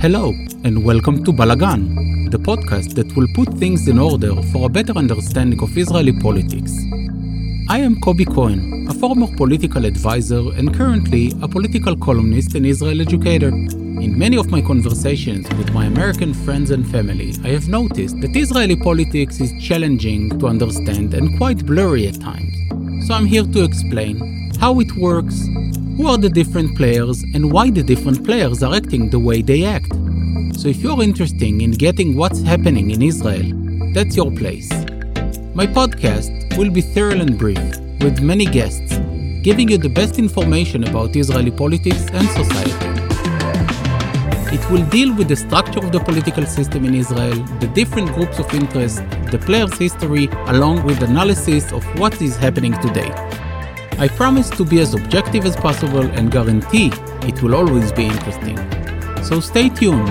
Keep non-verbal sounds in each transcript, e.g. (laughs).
Hello, and welcome to Balagan, the podcast that will put things in order for a better understanding of Israeli politics. I am Kobi Cohen, a former political advisor and currently a political columnist and Israel educator. In many of my conversations with my American friends and family, I have noticed that Israeli politics is challenging to understand and quite blurry at times. So I'm here to explain how it works, who are the different players and why the different players are acting the way they act. So if you're interested in getting what's happening in Israel, that's your place. My podcast will be thorough and brief, with many guests, giving you the best information about Israeli politics and society. It will deal with the structure of the political system in Israel, the different groups of interest, the players' history, along with analysis of what is happening today. I promise to be as objective as possible and guarantee it will always be interesting. So stay tuned.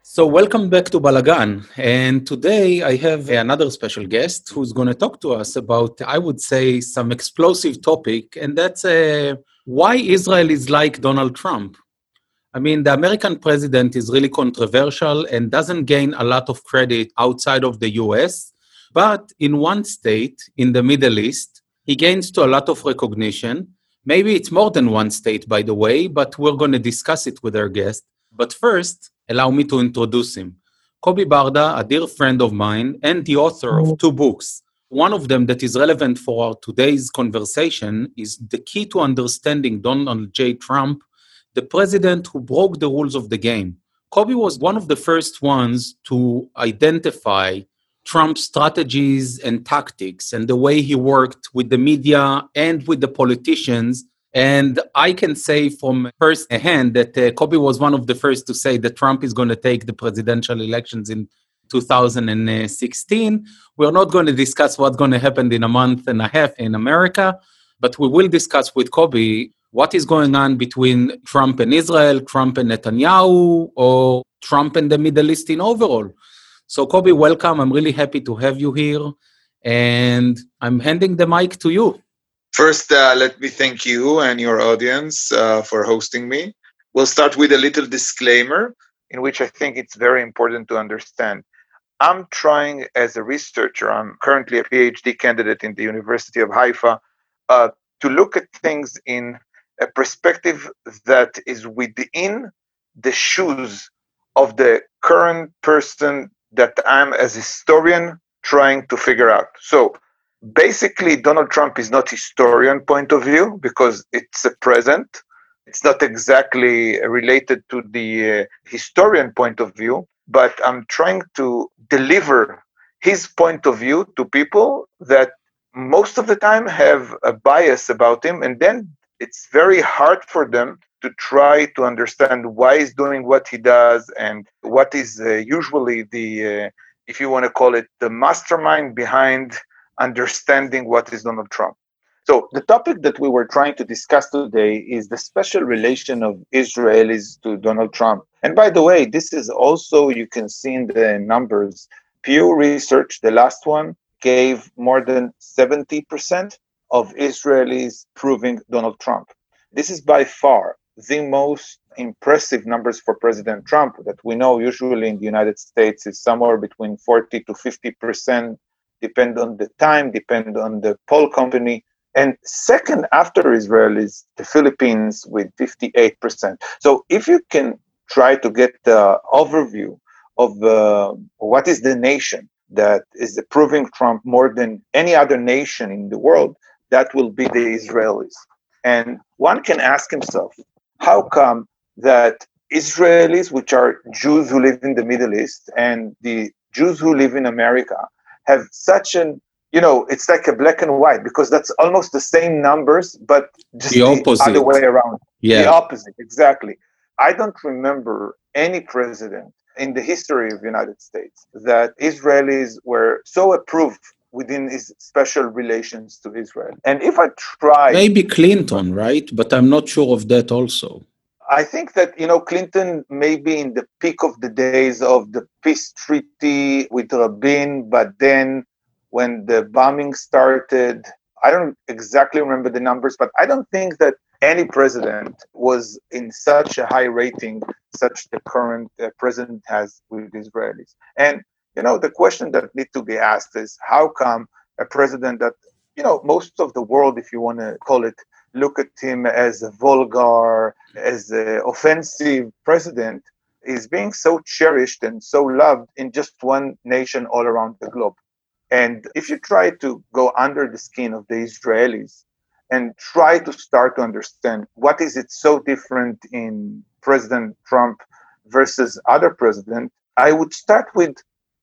So, welcome back to Balagan. And today I have another special guest who's going to talk to us about, I would say, some explosive topic, and that's uh, why Israel is like Donald Trump. I mean, the American president is really controversial and doesn't gain a lot of credit outside of the US. But in one state, in the Middle East, he gains to a lot of recognition. Maybe it's more than one state, by the way, but we're going to discuss it with our guest. But first, allow me to introduce him. Kobi Barda, a dear friend of mine and the author of two books. One of them that is relevant for our today's conversation is The Key to Understanding Donald J. Trump the president who broke the rules of the game. Kobi was one of the first ones to identify Trump's strategies and tactics and the way he worked with the media and with the politicians. And I can say from first hand that uh, Kobi was one of the first to say that Trump is going to take the presidential elections in 2016. We're not going to discuss what's going to happen in a month and a half in America, but we will discuss with Kobi what is going on between Trump and Israel, Trump and Netanyahu, or Trump and the Middle East in overall. So, Kobi, welcome. I'm really happy to have you here. And I'm handing the mic to you. First, uh, let me thank you and your audience uh, for hosting me. We'll start with a little disclaimer in which I think it's very important to understand. I'm trying as a researcher, I'm currently a PhD candidate in the University of Haifa, uh, to look at things in a perspective that is within the shoes of the current person that I'm as historian trying to figure out. So basically Donald Trump is not historian point of view because it's a present. It's not exactly related to the uh, historian point of view, but I'm trying to deliver his point of view to people that most of the time have a bias about him and then it's very hard for them to try to understand why he's doing what he does and what is uh, usually the, uh, if you want to call it, the mastermind behind understanding what is Donald Trump. So the topic that we were trying to discuss today is the special relation of Israelis to Donald Trump. And by the way, this is also, you can see in the numbers, Pew Research, the last one, gave more than 70% of Israelis proving Donald Trump. This is by far the most impressive numbers for President Trump that we know usually in the United States is somewhere between 40 to 50 percent, depend on the time, depend on the poll company. And second after Israel is the Philippines with 58 percent. So if you can try to get the overview of uh, what is the nation that is approving Trump more than any other nation in the world, that will be the Israelis. And one can ask himself, how come that Israelis, which are Jews who live in the Middle East, and the Jews who live in America, have such an you know, it's like a black and white because that's almost the same numbers, but just the, opposite. the other way around. Yeah. The opposite, exactly. I don't remember any president in the history of the United States that Israelis were so approved within his special relations to Israel. And if I try. Maybe Clinton, right? But I'm not sure of that also. I think that, you know, Clinton may be in the peak of the days of the peace treaty with Rabin, but then when the bombing started, I don't exactly remember the numbers, but I don't think that any president was in such a high rating, such the current uh, president has with Israelis. And you know, the question that needs to be asked is how come a president that you know most of the world, if you want to call it, look at him as a vulgar, as an offensive president, is being so cherished and so loved in just one nation all around the globe. And if you try to go under the skin of the Israelis and try to start to understand what is it so different in President Trump versus other president, I would start with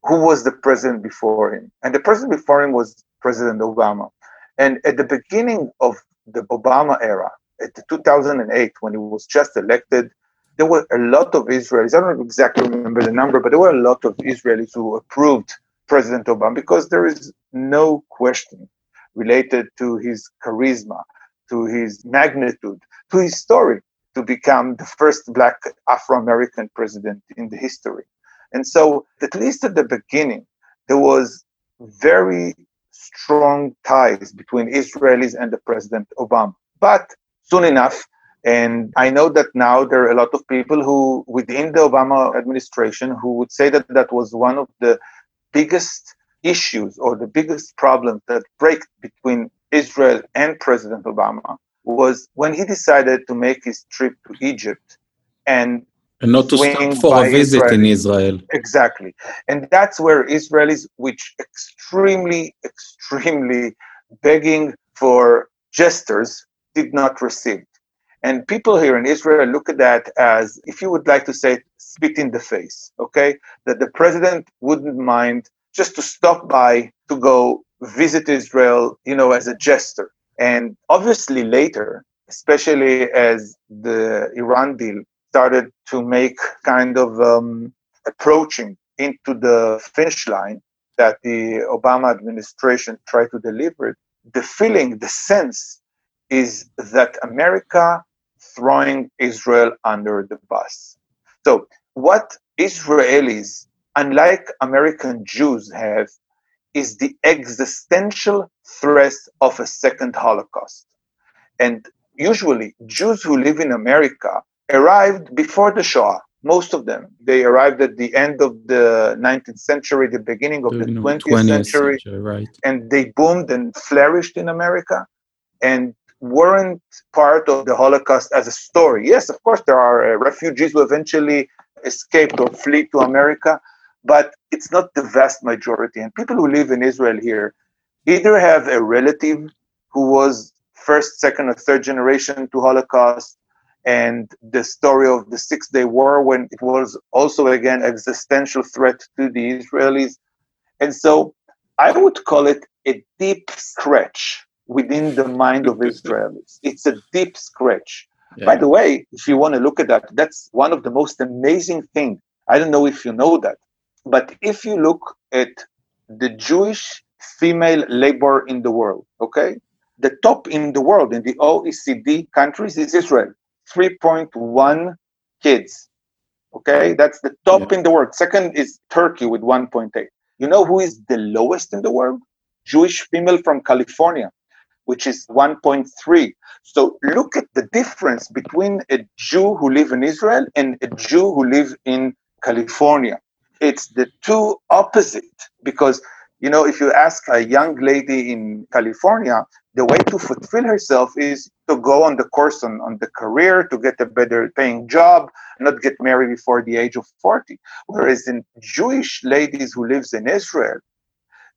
who was the president before him. And the president before him was President Obama. And at the beginning of the Obama era, at the 2008, when he was just elected, there were a lot of Israelis. I don't exactly remember the number, but there were a lot of Israelis who approved President Obama because there is no question related to his charisma, to his magnitude, to his story to become the first black Afro American president in the history. And so, at least at the beginning, there was very strong ties between Israelis and the President Obama. But soon enough, and I know that now there are a lot of people who, within the Obama administration, who would say that that was one of the biggest issues or the biggest problem that break between Israel and President Obama was when he decided to make his trip to Egypt and and not to stop for a visit Israel. in Israel. Exactly. And that's where Israelis, which extremely, extremely begging for gestures, did not receive. And people here in Israel look at that as, if you would like to say, spit in the face, okay? That the president wouldn't mind just to stop by to go visit Israel, you know, as a gesture. And obviously later, especially as the Iran deal started to make kind of um, approaching into the finish line that the Obama administration tried to deliver, the feeling, the sense is that America throwing Israel under the bus. So, what Israelis, unlike American Jews, have is the existential threat of a second Holocaust. And usually, Jews who live in America arrived before the Shoah. Most of them. They arrived at the end of the 19th century, the beginning of the 20th, 20th century, century right. and they boomed and flourished in America. And weren't part of the Holocaust as a story. Yes, of course, there are uh, refugees who eventually escaped or flee to America, but it's not the vast majority. And people who live in Israel here either have a relative who was first, second, or third generation to Holocaust, and the story of the Six Day War when it was also again existential threat to the Israelis. And so I would call it a deep scratch within the mind of Israelis. It's a deep scratch. Yeah. By the way, if you want to look at that, that's one of the most amazing things. I don't know if you know that, but if you look at the Jewish female labor in the world, okay, the top in the world in the OECD countries is Israel, 3.1 kids. Okay, that's the top yeah. in the world. Second is Turkey with 1.8. You know who is the lowest in the world? Jewish female from California, which is 1.3. So look at the difference between a Jew who live in Israel and a Jew who live in California. It's the two opposite because you know if you ask a young lady in California, the way to fulfill herself is to go on the course on, on the career to get a better paying job, not get married before the age of 40. Whereas in Jewish ladies who lives in Israel,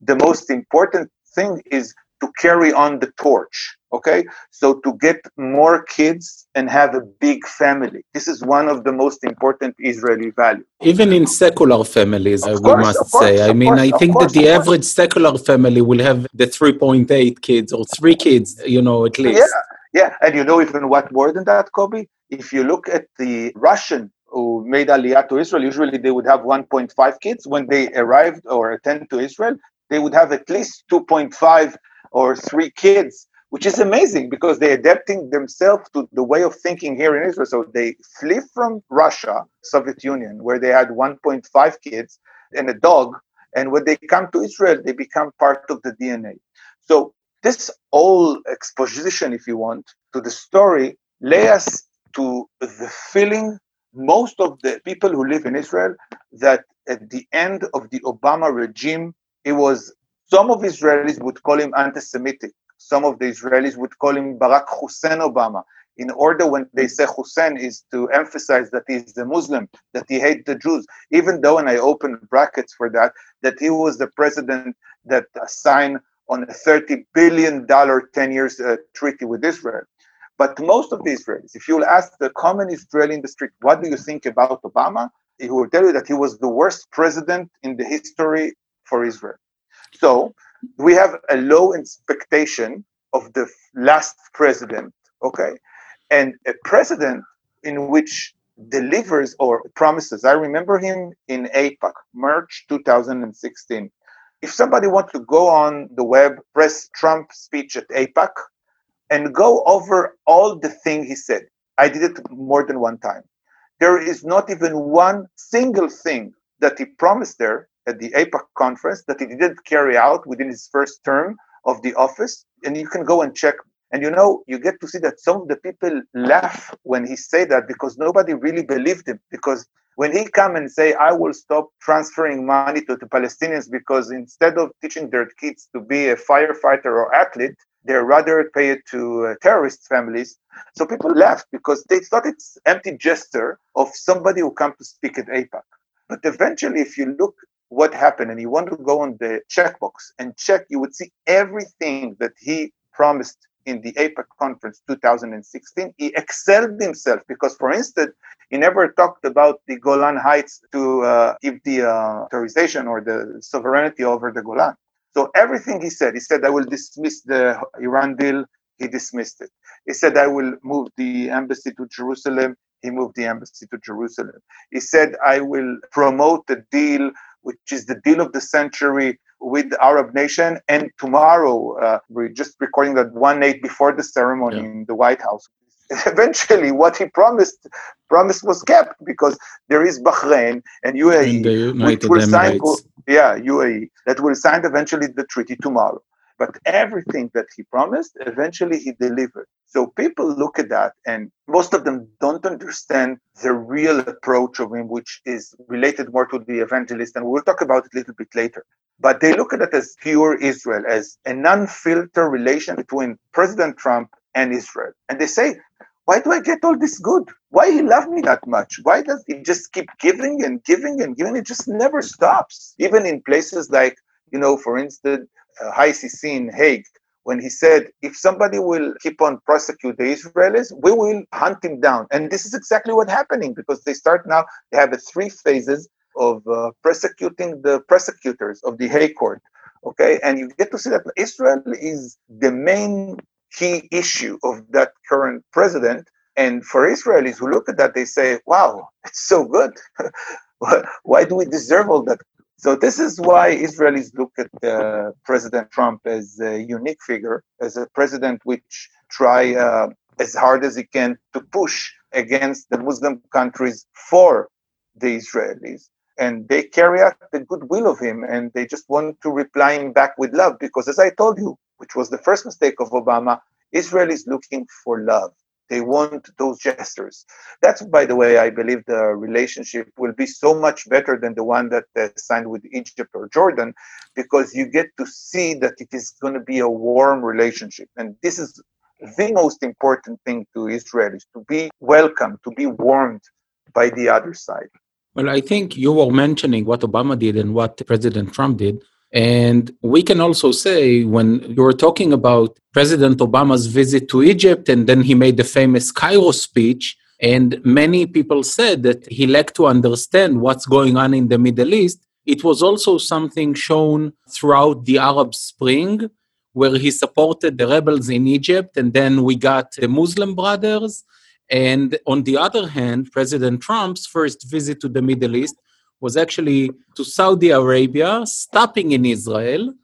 the most important thing is to carry on the torch okay? So to get more kids and have a big family. This is one of the most important israeli values. Even in secular families of we must course, say. I mean course, i think course, that the average secular family will have the 3.8 kids or three kids you know at least. yeah. Yeah and you know even what more than that kobi? If you look at the russian who made aliyah to israel usually they would have 1.5 kids. When they arrived or attend to israel they would have at least 2.5 or three kids, which is amazing because they're adapting themselves to the way of thinking here in Israel. So they flee from Russia, Soviet Union, where they had 1.5 kids and a dog. And when they come to Israel, they become part of the DNA. So this whole exposition, if you want, to the story lay us to the feeling most of the people who live in Israel that at the end of the Obama regime, it was some of Israelis would call him anti-Semitic. Some of the Israelis would call him Barack Hussein Obama. In order, when they say Hussein, is to emphasize that he's a Muslim, that he hates the Jews. Even though, and I open brackets for that, that he was the president that signed on a 30 billion dollar 10 years uh, treaty with Israel. But most of the Israelis, if you'll ask the common Israeli in the street, what do you think about Obama? He will tell you that he was the worst president in the history for Israel. So we have a low expectation of the last president, okay? And a president in which delivers or promises. I remember him in AIPAC, March 2016. If somebody wants to go on the web, press Trump speech at AIPAC, and go over all the thing he said. I did it more than one time. There is not even one single thing that he promised there at the AIPAC conference that he didn't carry out within his first term of the office. And you can go and check. And you know, you get to see that some of the people laugh when he say that because nobody really believed him. Because when he come and say, I will stop transferring money to the Palestinians because instead of teaching their kids to be a firefighter or athlete, they rather pay it to uh, terrorist families. So people left because they thought it's empty gesture of somebody who come to speak at AIPAC. But eventually, if you look what happened and you want to go on the checkbox and check, you would see everything that he promised in the AIPAC conference 2016. He excelled himself because, for instance, he never talked about the Golan Heights to uh, give the uh, authorization or the sovereignty over the Golan. So everything he said, he said, I will dismiss the Iran deal. He dismissed it. He said, I will move the embassy to Jerusalem. He moved the embassy to Jerusalem. He said, I will promote the deal, which is the deal of the century with the Arab nation. And tomorrow, uh, we're just recording that one night before the ceremony yeah. in the White House. (laughs) Eventually, what he promised promise was kept because there is Bahrain and UAE, which will sign yeah, UAE, that will sign eventually the treaty tomorrow. But everything that he promised, eventually he delivered. So people look at that, and most of them don't understand the real approach of him, which is related more to the evangelist, and we'll talk about it a little bit later. But they look at it as pure Israel, as a non-filter relation between President Trump and Israel. And they say, why do I get all this good? Why he love me that much? Why does he just keep giving and giving and giving? It just never stops. Even in places like, you know, for instance, uh, ICC in Hague, when he said, if somebody will keep on prosecute the Israelis, we will hunt him down. And this is exactly what's happening because they start now, they have three phases of uh, prosecuting the prosecutors of the Hague Court. Okay, and you get to see that Israel is the main key issue of that current president. And for Israelis who look at that, they say, wow, it's so good. (laughs) why do we deserve all that? So this is why Israelis look at uh, President Trump as a unique figure, as a president which try uh, as hard as he can to push against the Muslim countries for the Israelis. And they carry out the goodwill of him and they just want to reply him back with love because, as I told you, which was the first mistake of Obama, Israel is looking for love. They want those gestures. That's, by the way, I believe the relationship will be so much better than the one that uh, signed with Egypt or Jordan, because you get to see that it is going to be a warm relationship. And this is the most important thing to Israel is to be welcomed, to be warmed by the other side. Well, I think you were mentioning what Obama did and what President Trump did. And we can also say when you were talking about President Obama's visit to Egypt and then he made the famous Cairo speech, and many people said that he lacked to understand what's going on in the Middle East. It was also something shown throughout the Arab Spring, where he supported the rebels in Egypt, and then we got the Muslim Brothers. And on the other hand, President Trump's first visit to the Middle East was actually to Saudi Arabia, stopping in Israel,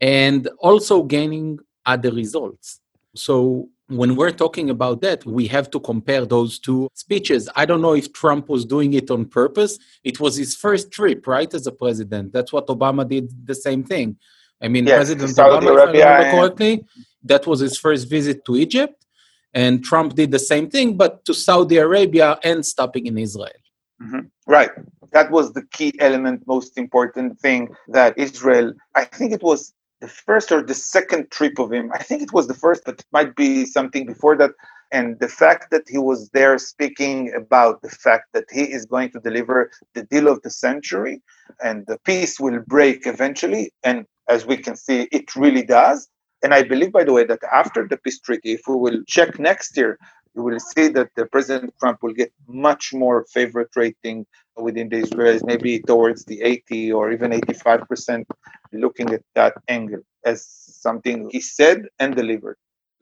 and also gaining other results. So when we're talking about that, we have to compare those two speeches. I don't know if Trump was doing it on purpose. It was his first trip, right, as a president. That's what Obama did the same thing. I mean, yes, President Obama, Arabia, if I remember correctly, that was his first visit to Egypt. And Trump did the same thing, but to Saudi Arabia and stopping in Israel. Mm-hmm. Right. That was the key element, most important thing that Israel, I think it was the first or the second trip of him. I think it was the first, but it might be something before that. And the fact that he was there speaking about the fact that he is going to deliver the deal of the century and the peace will break eventually. And as we can see, it really does. And I believe, by the way, that after the peace treaty, if we will check next year, you will see that the President Trump will get much more favorite rating within the Israelis, maybe towards the 80 or even 85%, looking at that angle as something he said and delivered.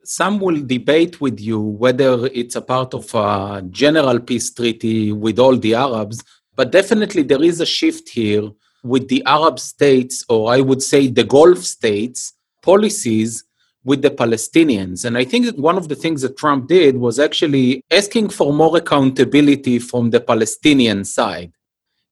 Some will debate with you whether it's a part of a general peace treaty with all the Arabs, but definitely there is a shift here with the Arab states, or I would say the Gulf states, policies with the Palestinians. And I think that one of the things that Trump did was actually asking for more accountability from the Palestinian side.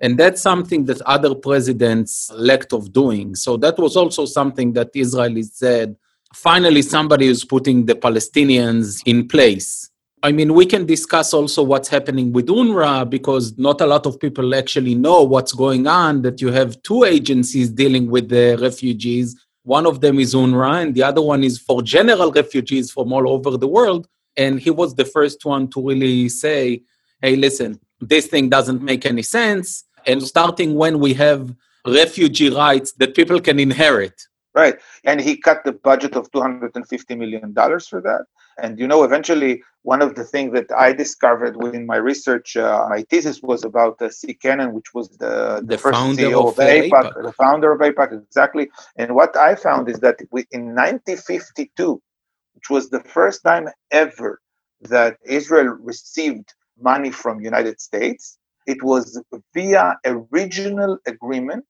And that's something that other presidents lacked of doing. So that was also something that Israelis said finally, somebody is putting the Palestinians in place. I mean, we can discuss also what's happening with UNRWA because not a lot of people actually know what's going on. That you have two agencies dealing with the refugees one of them is UNRWA, and the other one is for general refugees from all over the world. And he was the first one to really say, hey, listen, this thing doesn't make any sense. And starting when we have refugee rights that people can inherit. Right. And he cut the budget of $250 million for that. And you know, eventually, one of the things that I discovered within my research, uh, my thesis was about uh, Si Kenen, which was the, the, the first CEO of, AIPAC, AIPAC, the founder of AIPAC, exactly. And what I found is that we, in 1952, which was the first time ever that Israel received money from United States, it was via a regional agreement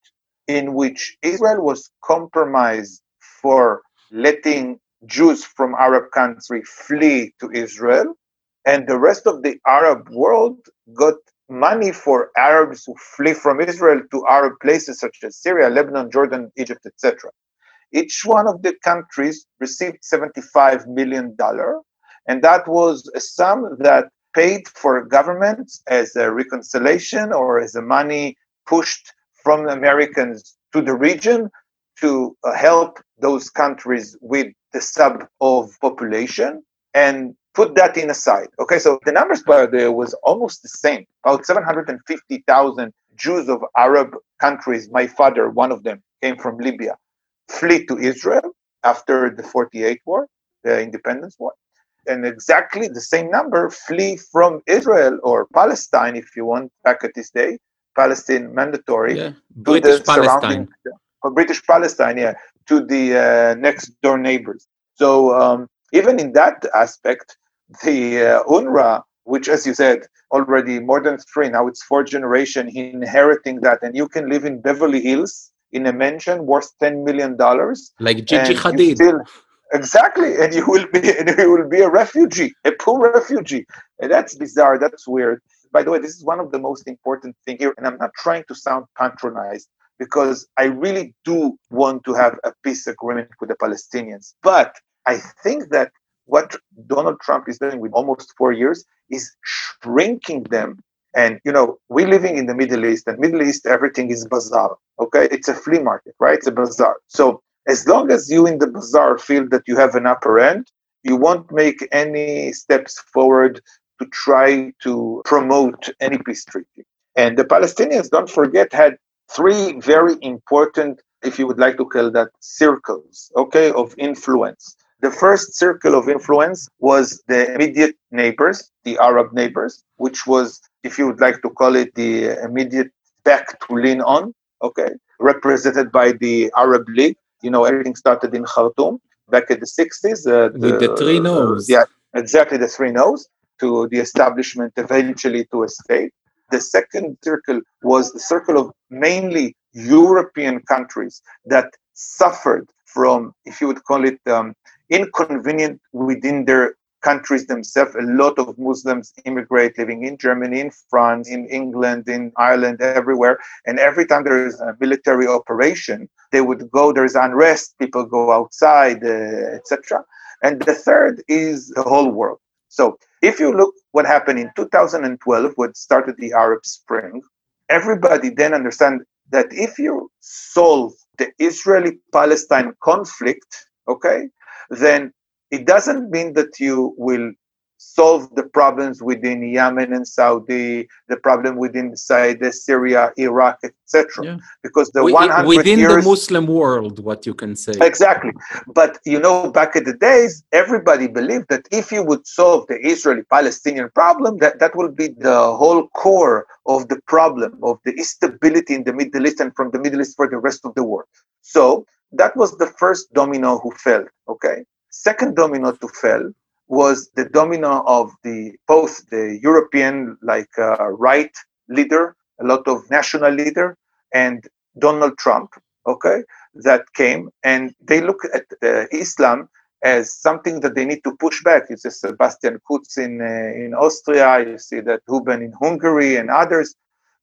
in which Israel was compromised for letting Jews from Arab country flee to Israel, and the rest of the Arab world got money for Arabs who flee from Israel to Arab places such as Syria, Lebanon, Jordan, Egypt, etc. Each one of the countries received $75 million, and that was a sum that paid for governments as a reconciliation or as a money pushed from Americans to the region to uh, help those countries with the sub of population and put that in aside. Okay, so the numbers by there was almost the same. About 750,000 Jews of Arab countries, my father, one of them, came from Libya, flee to Israel after the 48 war, the independence war. And exactly the same number flee from Israel or Palestine, if you want, back at this day, Palestine mandatory, yeah. British Palestine. Or British Palestine, yeah, to the uh, next door neighbors. So um, even in that aspect, the uh, UNRWA, which, as you said, already more than three now, it's fourth generation inheriting that, and you can live in Beverly Hills in a mansion worth ten million dollars, like Gigi Hadid. Still, exactly, and you will be (laughs) and you will be a refugee, a poor refugee, and that's bizarre. That's weird. By the way, this is one of the most important thing here, and I'm not trying to sound patronized because I really do want to have a peace agreement with the Palestinians. But I think that what Donald Trump is doing with almost four years is shrinking them. And you know, we're living in the Middle East, and Middle East everything is bazaar. Okay, it's a flea market, right? It's a bazaar. So as long as you in the bazaar feel that you have an upper end, you won't make any steps forward to try to promote any peace treaty. And the Palestinians, don't forget, had three very important, if you would like to call that, circles, okay, of influence. The first circle of influence was the immediate neighbors, the Arab neighbors, which was, if you would like to call it, the immediate back to lean on, okay, represented by the Arab League. You know, everything started in Khartoum back in the 60s. Uh, the, With the three no's. Yeah, exactly, the three no's to the establishment eventually to a state. The second circle was the circle of mainly European countries that suffered from, if you would call it, um, inconvenient within their countries themselves. A lot of Muslims immigrate living in Germany, in France, in England, in Ireland, everywhere. And every time there is a military operation, they would go, there's unrest, people go outside, uh, etc. And the third is the whole world. So if you look what happened in 2012, what started the Arab Spring, everybody then understand that if you solve the Israeli-Palestine conflict, okay, then it doesn't mean that you will solve the problems within Yemen and Saudi, the problem within inside Syria, Iraq, etc. Yeah. Because the 100 within years, the Muslim world, what you can say exactly. But you know, back in the days, everybody believed that if you would solve the Israeli-Palestinian problem, that that will be the whole core of the problem of the instability in the Middle East and from the Middle East for the rest of the world. So that was the first domino who fell. Okay, second domino to fall was the domino of the both the European like uh, right leader, a lot of national leader, and Donald Trump. Okay, that came and they look at uh, Islam as something that they need to push back. It's a Sebastian Kurz in uh, in Austria. You see that Orbán in Hungary and others.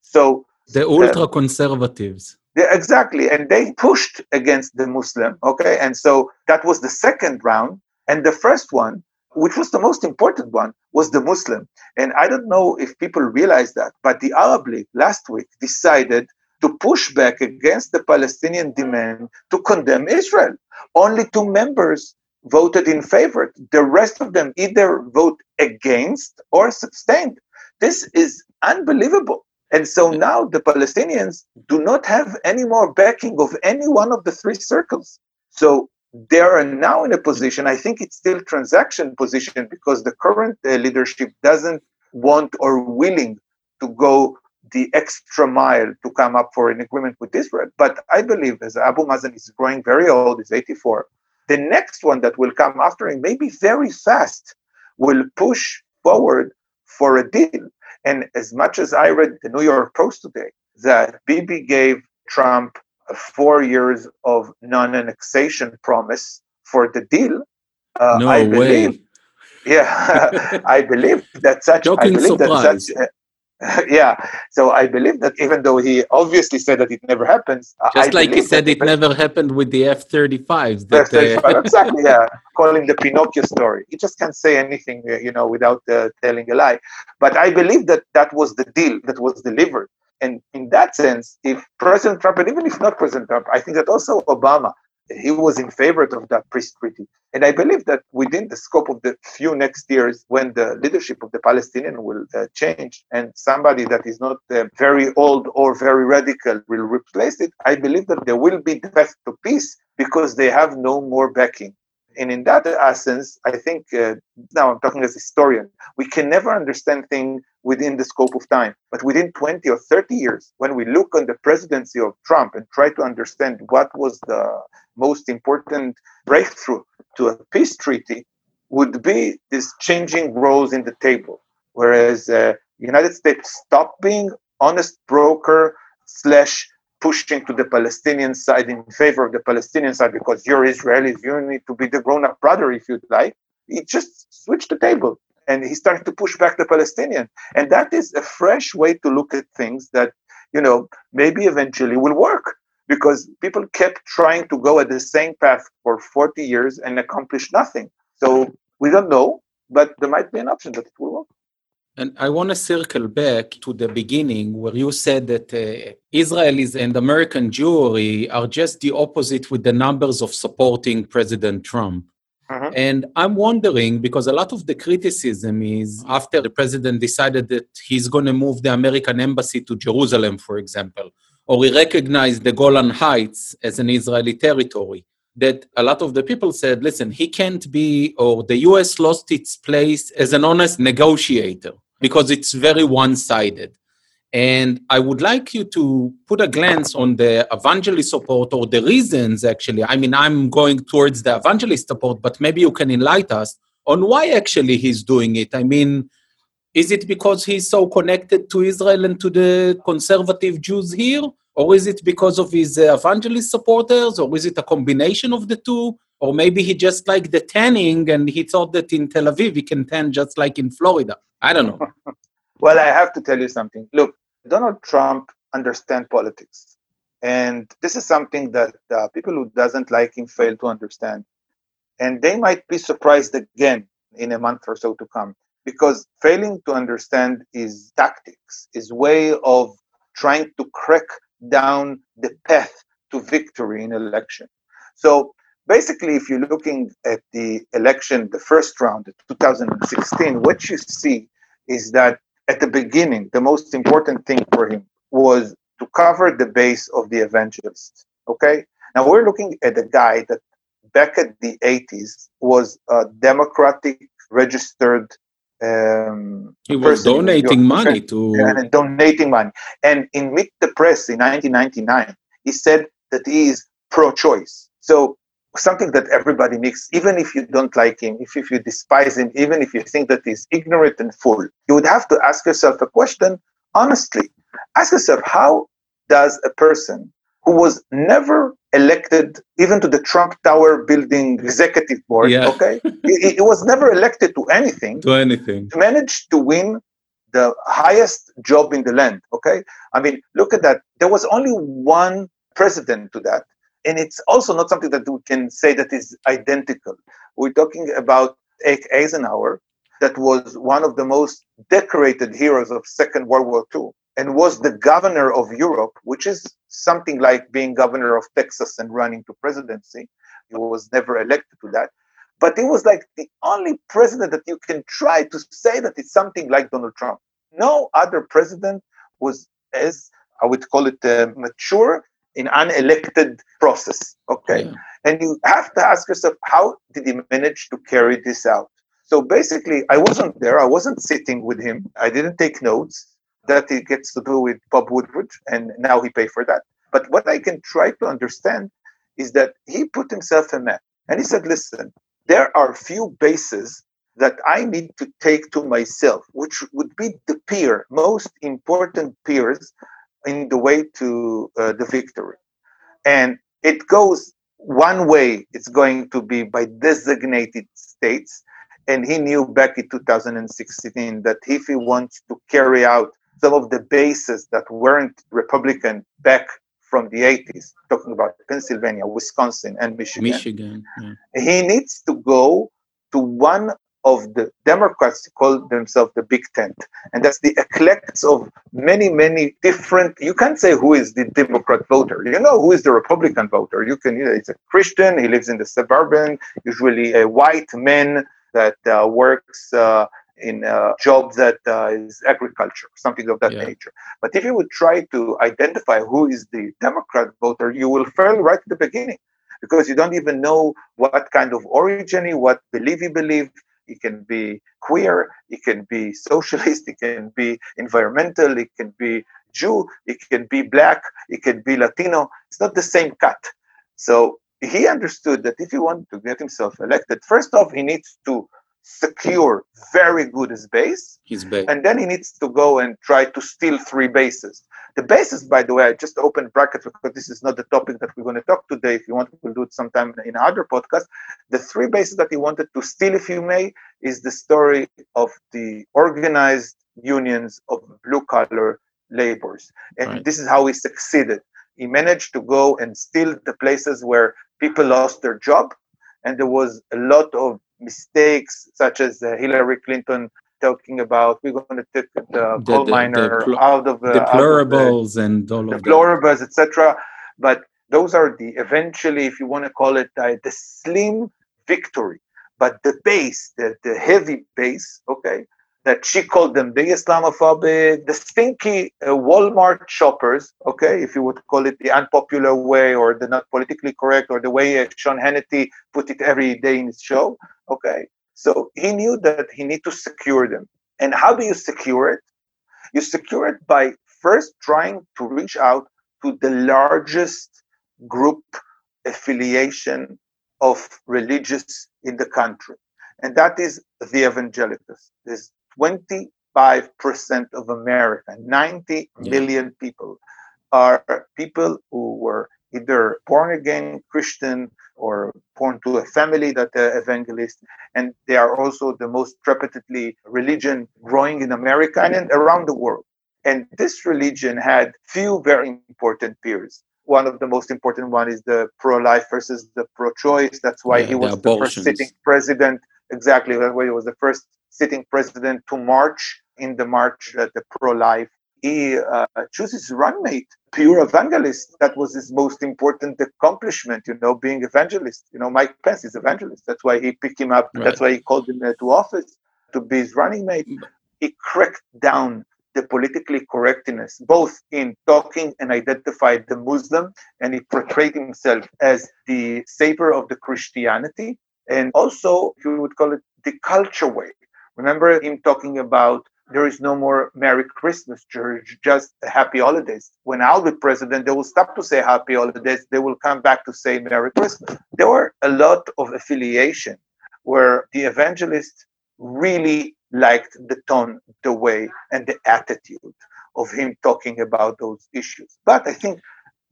So the ultra conservatives. Yeah, exactly, and they pushed against the Muslim. Okay, and so that was the second round, and the first one which was the most important one, was the Muslim. And I don't know if people realize that, but the Arab League last week decided to push back against the Palestinian demand to condemn Israel. Only two members voted in favor. The rest of them either vote against or abstained. This is unbelievable. And so now the Palestinians do not have any more backing of any one of the three circles. So they are now in a position, I think it's still transaction position because the current uh, leadership doesn't want or willing to go the extra mile to come up for an agreement with Israel. But I believe as Abu Mazen is growing very old, he's 84, the next one that will come after him, maybe very fast, will push forward for a deal. And as much as I read the New York Post today, that Bibi gave Trump four years of non-annexation promise for the deal. Uh, no I believe, way. Yeah, (laughs) (laughs) I believe that such. Joking I believe surprise. that such. (laughs) Yeah, so I believe that even though he obviously said that it never happens, just I like he said it never happened with the F-35s. F-35 uh... exactly, yeah, calling the Pinocchio story. He just can't say anything, uh, you know, without uh, telling a lie. But I believe that that was the deal that was delivered. And in that sense, if President Trump, and even if not President Trump, I think that also Obama, he was in favor of that peace treaty. And I believe that within the scope of the few next years, when the leadership of the Palestinian will uh, change and somebody that is not uh, very old or very radical will replace it, I believe that there will be the path to peace because they have no more backing. And in that essence, I think uh, now I'm talking as a historian, we can never understand things within the scope of time. But within 20 or 30 years, when we look on the presidency of Trump and try to understand what was the most important breakthrough to a peace treaty, would be this changing roles in the table. Whereas uh, United States stopped being honest broker slash pushing to the Palestinian side in favor of the Palestinian side because you're Israelis, you need to be the grown-up brother if you'd like. He just switched the table and he started to push back the Palestinian. And that is a fresh way to look at things that, you know, maybe eventually will work because people kept trying to go at the same path for 40 years and accomplish nothing. So we don't know, but there might be an option that it will work. And I want to circle back to the beginning where you said that uh, Israelis and American Jewry are just the opposite with the numbers of supporting President Trump. Uh-huh. And I'm wondering because a lot of the criticism is after the president decided that he's going to move the American embassy to Jerusalem, for example, or he recognized the Golan Heights as an Israeli territory that a lot of the people said, listen, he can't be, or the US lost its place as an honest negotiator because it's very one sided. And I would like you to put a glance on the evangelist support or the reasons, actually. I mean, I'm going towards the evangelist support, but maybe you can enlighten us on why actually he's doing it. I mean, is it because he's so connected to Israel and to the conservative Jews here? Or is it because of his uh, evangelist supporters? Or is it a combination of the two? Or maybe he just liked the tanning and he thought that in Tel Aviv he can tan just like in Florida. I don't know. (laughs) well, I have to tell you something. Look, Donald Trump understands politics. And this is something that uh, people who doesn't like him fail to understand. And they might be surprised again in a month or so to come. Because failing to understand is tactics, is way of trying to crack down the path to victory in election. So basically, if you're looking at the election, the first round, 2016, what you see is that at the beginning, the most important thing for him was to cover the base of the evangelists. Okay? Now we're looking at a guy that back at the 80s was a democratic registered um, he was donating money to and donating money and in meet the press in 1999 he said that he is pro-choice so something that everybody makes even if you don't like him if, if you despise him even if you think that he's ignorant and fool, you would have to ask yourself a question honestly ask yourself how does a person who was never elected even to the Trump Tower building executive board. Yeah. Okay, he, he, was never elected to anything. To anything. Managed to win the highest job in the land. Okay, I mean, look at that. There was only one president to that, and it's also not something that we can say that is identical. We're talking about Eisenhower, that was one of the most decorated heroes of Second World War II and was the governor of Europe, which is something like being governor of Texas and running to presidency. He was never elected to that. But he was like the only president that you can try to say that it's something like Donald Trump. No other president was as, I would call it, uh, mature in unelected process. Okay. Yeah. And you have to ask yourself, how did he manage to carry this out? So basically, I wasn't there. I wasn't sitting with him. I didn't take notes that he gets to do with Bob Woodward, and now he paid for that. But what I can try to understand is that he put himself a map and he said, listen, there are few bases that I need to take to myself, which would be the peer, most important peers in the way to uh, the victory. And it goes one way, it's going to be by designated states. And he knew back in 2016 that if he wants to carry out some of the bases that weren't Republican back from the 80s, talking about Pennsylvania, Wisconsin, and Michigan. Michigan. Yeah. He needs to go to one of the Democrats call themselves the Big Tent. And that's the eclectics of many, many different. You can't say who is the Democrat voter. You know who is the Republican voter. You can, you know, it's a Christian, he lives in the suburban, usually a white man that uh, works uh, in a job that uh, is agriculture, something of that yeah. nature. But if you would try to identify who is the Democrat voter, you will fail right at the beginning because you don't even know what kind of origin what belief he believe. It can be queer, it can be socialist, it can be environmental, it can be Jew, it can be black, it can be Latino. It's not the same cut. So he understood that if he wanted to get himself elected, first off, he needs to secure very good his base. His base. And then he needs to go and try to steal three bases. The bases, by the way, I just opened brackets because this is not the topic that we're going to talk today. If you want, we'll do it sometime in other podcast. The three bases that he wanted to steal, if you may, is the story of the organized unions of blue collar laborers. And right. this is how he succeeded. He managed to go and steal the places where people lost their job. And there was a lot of mistakes such as uh, Hillary Clinton talking about we're going to take the, the coal the, miner the, out of the deplorables and all of deplorables, etc. But those are the eventually, if you want to call it, uh, the slim victory. But the base, the, the heavy base, okay, that she called them the Islamophobic, the stinky uh, Walmart shoppers, okay, if you would call it the unpopular way or the not politically correct or the way uh, Sean Hannity put it every day in his show, okay. So he knew that he need to secure them. And how do you secure it? You secure it by first trying to reach out to the largest group affiliation of religious in the country. And that is the evangelicals. There's 25% of America, 90 yeah. million people, are people who were either born again Christian or born to a family that are evangelist. And they are also the most trepidantly religion growing in America and around the world. And this religion had few very important peers. One of the most important one is the pro-life versus the pro-choice. That's why yeah, he was the, the first sitting president exactly that way. He was the first sitting president to march in the march, uh, the pro-life. He uh, chooses running mate, pure evangelist. That was his most important accomplishment, you know, being evangelist. You know, Mike Pence is evangelist. That's why he picked him up. Right. That's why he called him to office to be his running mate. He cracked down the politically correctness, both in talking and identified the Muslim, and he portrayed himself as the savior of the Christianity, and also, you would call it the culture way. Remember him talking about there is no more Merry Christmas, George, just Happy Holidays. When I'll be president, they will stop to say Happy Holidays. They will come back to say Merry Christmas. There were a lot of affiliation where the evangelist really liked the tone, the way, and the attitude of him talking about those issues. But I think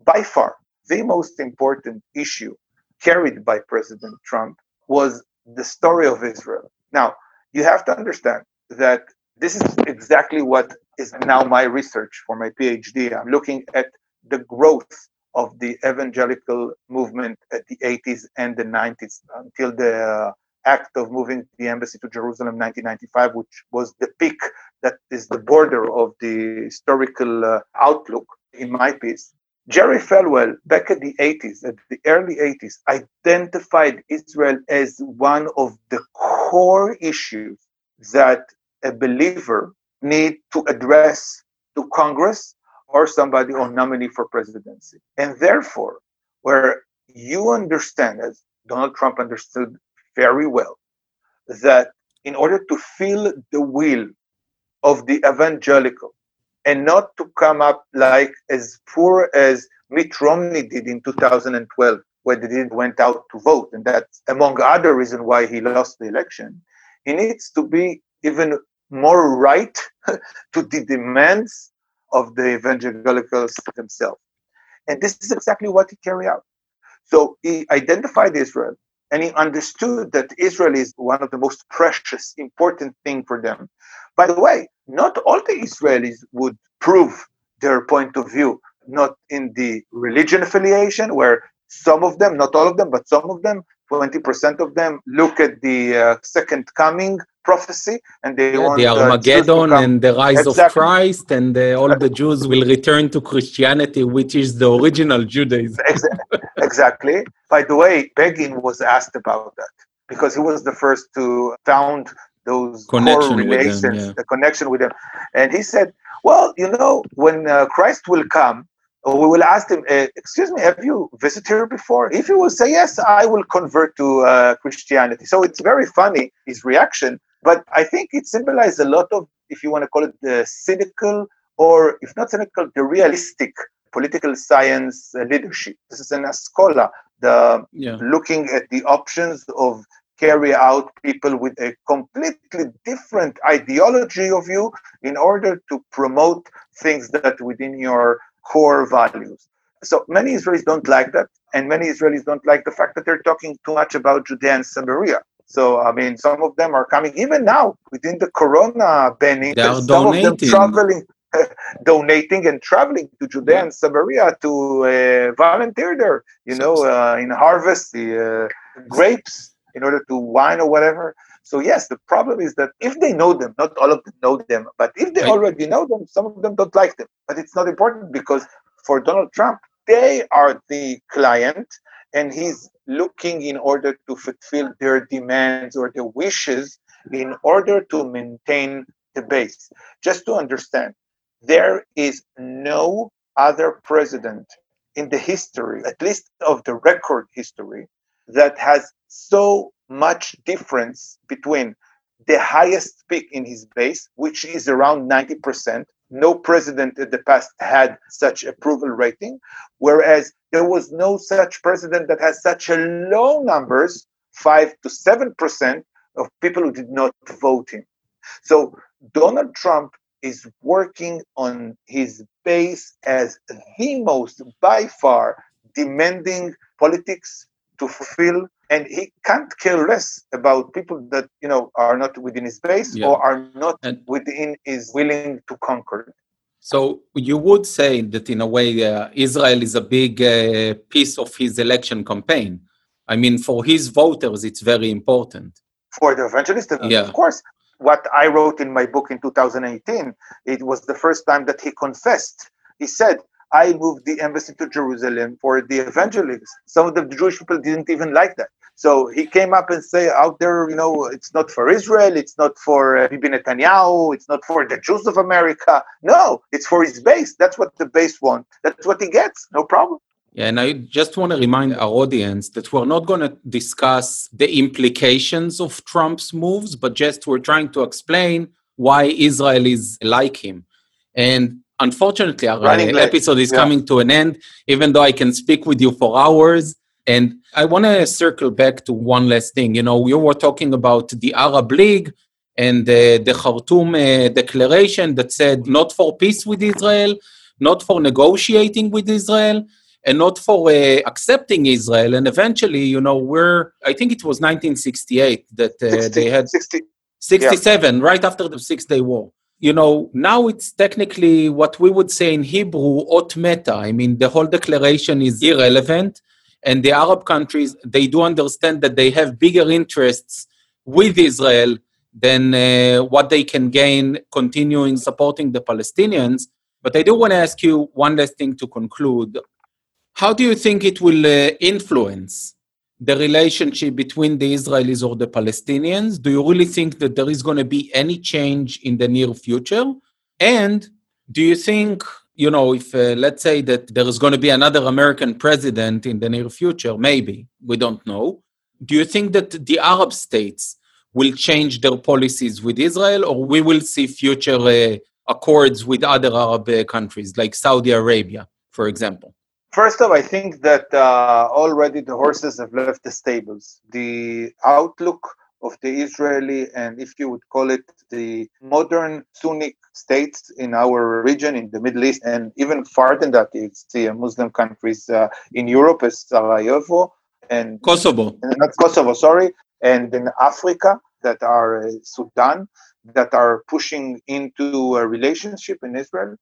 by far the most important issue carried by President Trump was the story of Israel. Now, you have to understand that this is exactly what is now my research for my PhD. I'm looking at the growth of the evangelical movement at the 80s and the 90s until the uh, act of moving the embassy to Jerusalem 1995, which was the peak that is the border of the historical uh, outlook in my piece. Jerry Falwell, back at the 80s, at the early 80s, identified Israel as one of the core issues that a believer need to address to Congress or somebody or nominee for presidency. And therefore, where you understand, as Donald Trump understood very well, that in order to feel the will of the evangelical and not to come up like as poor as Mitt Romney did in 2012 when he did went out to vote, and that's among other reasons why he lost the election. He needs to be even more right (laughs) to the demands of the evangelicals themselves. And this is exactly what he carried out. So he identified Israel and he understood that Israel is one of the most precious, important thing for them. By the way, not all the Israelis would prove their point of view, not in the religion affiliation, where some of them, not all of them, but some of them, 20% of them look at the uh, second coming prophecy and they yeah, want the Armageddon and the rise exactly. of Christ and uh, all the Jews will return to Christianity, which is the original Judaism. exactly. By the way, Begin was asked about that because he was the first to found those connection relations, them, yeah. the connection with them. And he said, well, you know, when uh, Christ will come, we will ask him, uh, excuse me, have you visited here before? If he will say yes, I will convert to uh, Christianity. So it's very funny, his reaction. But I think it symbolizes a lot of, if you want to call it the cynical, or if not cynical, the realistic political science uh, leadership. This is an Ascola, the yeah. looking at the options of carry out people with a completely different ideology of you in order to promote things that within your core values. So many Israelis don't like that, and many Israelis don't like the fact that they're talking too much about Judea and Samaria. So I mean, some of them are coming even now within the Corona banning. They are some donating. of them traveling, (laughs) donating and traveling to Judea yeah. and Samaria to uh, volunteer there. You know, uh, in harvest the uh, grapes in order to wine or whatever. So yes, the problem is that if they know them, not all of them know them, but if they already know them, some of them don't like them. But it's not important because for Donald Trump, they are the client and he's looking in order to fulfill their demands or their wishes in order to maintain the base. Just to understand, there is no other president in the history, at least of the record history, that has so much difference between the highest peak in his base, which is around 90%. No president in the past had such approval rating, whereas there was no such president that has such a low numbers, 5 to 7% of people who did not vote him. So Donald Trump is working on his base as the most, by far, demanding politics to fulfill and he can't care less about people that you know are not within his base yeah. or are not and within is willing to conquer so you would say that in a way uh, israel is a big uh, piece of his election campaign i mean for his voters it's very important For the evangelist, yeah. of course. What I wrote in my book in 2018, it was the first time that he confessed. He said, I moved the embassy to Jerusalem for the evangelists. Some of the Jewish people didn't even like that. So he came up and say out there, you know, it's not for Israel, it's not for uh, Bibi Netanyahu, it's not for the Jews of America. No, it's for his base. That's what the base want. That's what he gets. No problem. Yeah, and I just want to remind our audience that we're not going to discuss the implications of Trump's moves, but just we're trying to explain why Israel is like him. And unfortunately, our Running episode late. is yeah. coming to an end, even though I can speak with you for hours. And I want to circle back to one last thing. You know, we were talking about the Arab League and uh, the Khartoum uh, declaration that said not for peace with Israel, not for negotiating with Israel, and not for uh, accepting Israel. And eventually, you know, we're, I think it was 1968 that uh, 60, they had 60, 67, yeah. right after the Six Day War. You know, now it's technically what we would say in Hebrew, ot meta. I mean, the whole declaration is irrelevant and the Arab countries, they do understand that they have bigger interests with Israel than uh, what they can gain continuing supporting the Palestinians. But I do want to ask you one last thing to conclude. How do you think it will uh, influence the relationship between the Israelis or the Palestinians? Do you really think that there is going to be any change in the near future? And do you think you know, if uh, let's say that there is going to be another American president in the near future, maybe, we don't know. Do you think that the Arab states will change their policies with Israel, or we will see future uh, accords with other Arab uh, countries, like Saudi Arabia, for example? First off, I think that uh, already the horses have left the stables. The outlook of the Israeli and, if you would call it, the modern Sunni states in our region, in the Middle East, and even farther than that, you see Muslim countries uh, in Europe, as Sarajevo and Kosovo, not Kosovo, sorry, and in Africa that are uh, Sudan, that are pushing into a relationship in Israel,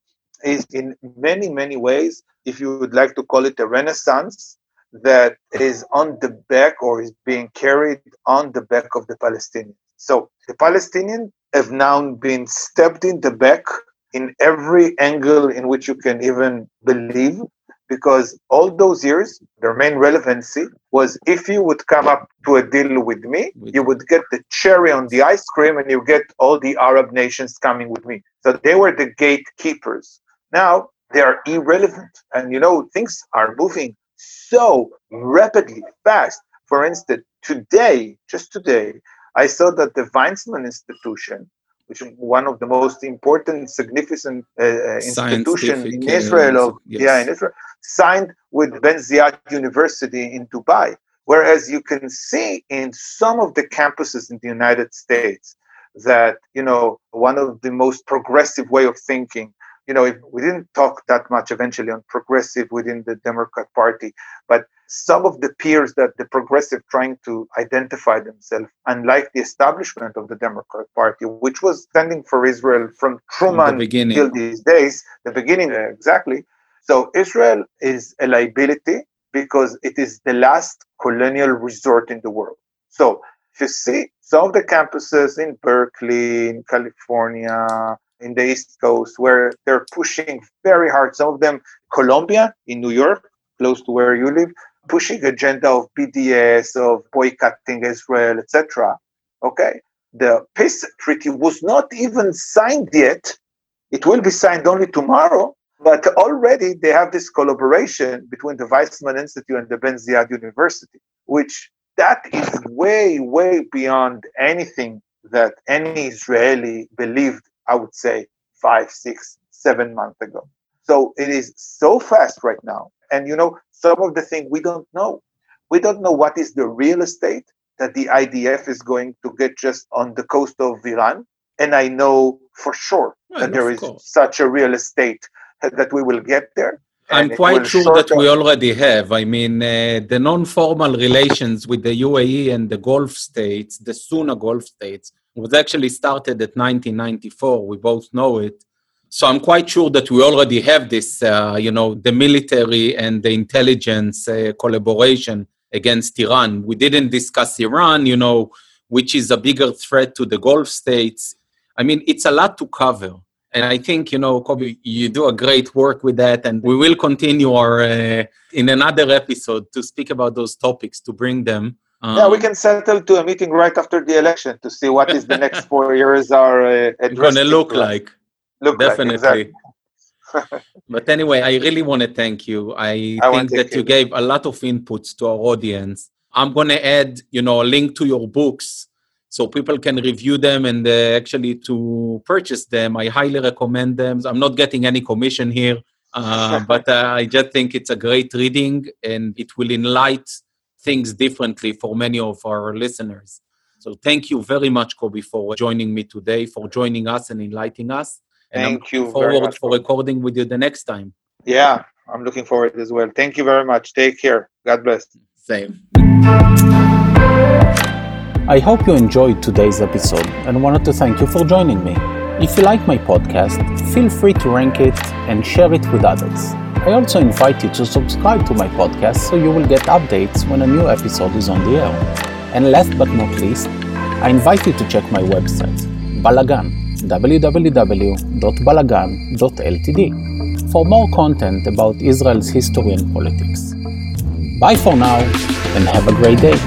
is in many many ways, if you would like to call it a renaissance that is on the back or is being carried on the back of the Palestinians. So the Palestinians have now been stabbed in the back in every angle in which you can even believe because all those years their main relevancy was if you would come up to a deal with me you would get the cherry on the ice cream and you get all the arab nations coming with me so they were the gatekeepers now they are irrelevant and you know things are moving so rapidly fast. For instance, today, just today, I saw that the Weizmann Institution, which is one of the most important, significant uh, uh institution in Israel, of, yes. yeah, in Israel, signed with Bin Zayed University in Dubai. Whereas you can see in some of the campuses in the United States that you know one of the most progressive way of thinking you know, we didn't talk that much eventually on progressive within the Democrat Party, but some of the peers that the progressive trying to identify themselves, unlike the establishment of the Democrat Party, which was standing for Israel from Truman till these days, the beginning exactly. So Israel is a liability because it is the last colonial resort in the world. So if you see some of the campuses in Berkeley, in California, in the East Coast where they're pushing very hard. Some of them, Columbia in New York, close to where you live, pushing agenda of BDS, of boycotting Israel, etc. Okay, the peace treaty was not even signed yet. It will be signed only tomorrow. But already they have this collaboration between the Weizmann Institute and the Bin Zayed University, which that is way, way beyond anything that any Israeli believed I would say five, six, seven months ago. So it is so fast right now. And you know, some of the things we don't know. We don't know what is the real estate that the IDF is going to get just on the coast of Iran. And I know for sure that there is course. such a real estate that we will get there. I'm quite sure that we already have. I mean, uh, the non formal relations with the UAE and the Gulf states, the Sunna Gulf states, was actually started at 1994. We both know it. So I'm quite sure that we already have this, uh, you know, the military and the intelligence uh, collaboration against Iran. We didn't discuss Iran, you know, which is a bigger threat to the Gulf states. I mean, it's a lot to cover. And I think, you know, Kobi, you do a great work with that. And we will continue our, uh, in another episode to speak about those topics, to bring them. Um, yeah, we can settle to a meeting right after the election to see what is the next (laughs) four years are uh, going to look like. Look Definitely. Like, exactly. (laughs) but anyway, I really want to thank you. I, I think that you. gave a lot of inputs to our audience. I'm going to add, you know, a link to your books so people can review them and uh, actually to purchase them. I highly recommend them. I'm not getting any commission here, uh, (laughs) but uh, I just think it's a great reading and it will enlighten things differently for many of our listeners. So thank you very much, Kobi, for joining me today, for joining us and enlightening us. And thank I'm you forward for recording with you the next time. Yeah, I'm looking forward as well. Thank you very much. Take care. God bless. Same. I hope you enjoyed today's episode and wanted to thank you for joining me. If you like my podcast, feel free to rank it and share it with others. I also invite you to subscribe to my podcast so you will get updates when a new episode is on the air. And last but not least, I invite you to check my website, Balagan, www.balagan.ltd, for more content about Israel's history and politics. Bye for now, and have a great day.